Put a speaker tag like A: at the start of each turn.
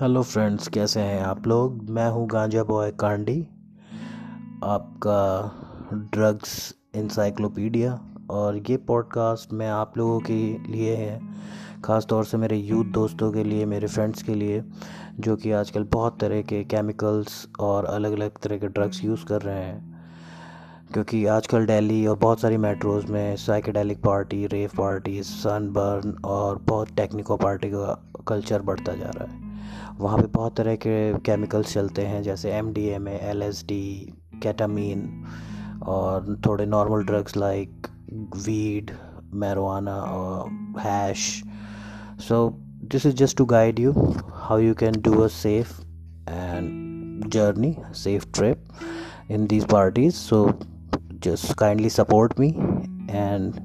A: Hello friends, कैसे हैं आप लोग? मैं हूँ गांजा बॉय कांडी, आपका ड्रग्स इंसाइक्लोपीडिया और ये पॉडकास्ट मैं आप लोगों के लिए है, ख़ास तौर से मेरे यूथ दोस्तों के लिए, मेरे फ्रेंड्स के लिए, जो कि आजकल बहुत तरह के केमिकल्स और अलग अलग तरह के ड्रग्स यूज़ कर रहे हैं। क्योंकि आजकल दिल्ली और बहुत सारी मेट्रोज़ में psychedelic party rave party Sunburn और बहुत टेक्निको पार्टी का कल्चर बढ़ता जा रहा है। वहाँ पे बहुत तरह के केमिकल्स चलते हैं, जैसे M D M L S D ketamine और थोड़े normal drugs like weed marijuana और hash so this is just to guide you how you can do a safe and journey safe trip in these parties. So, just kindly support me and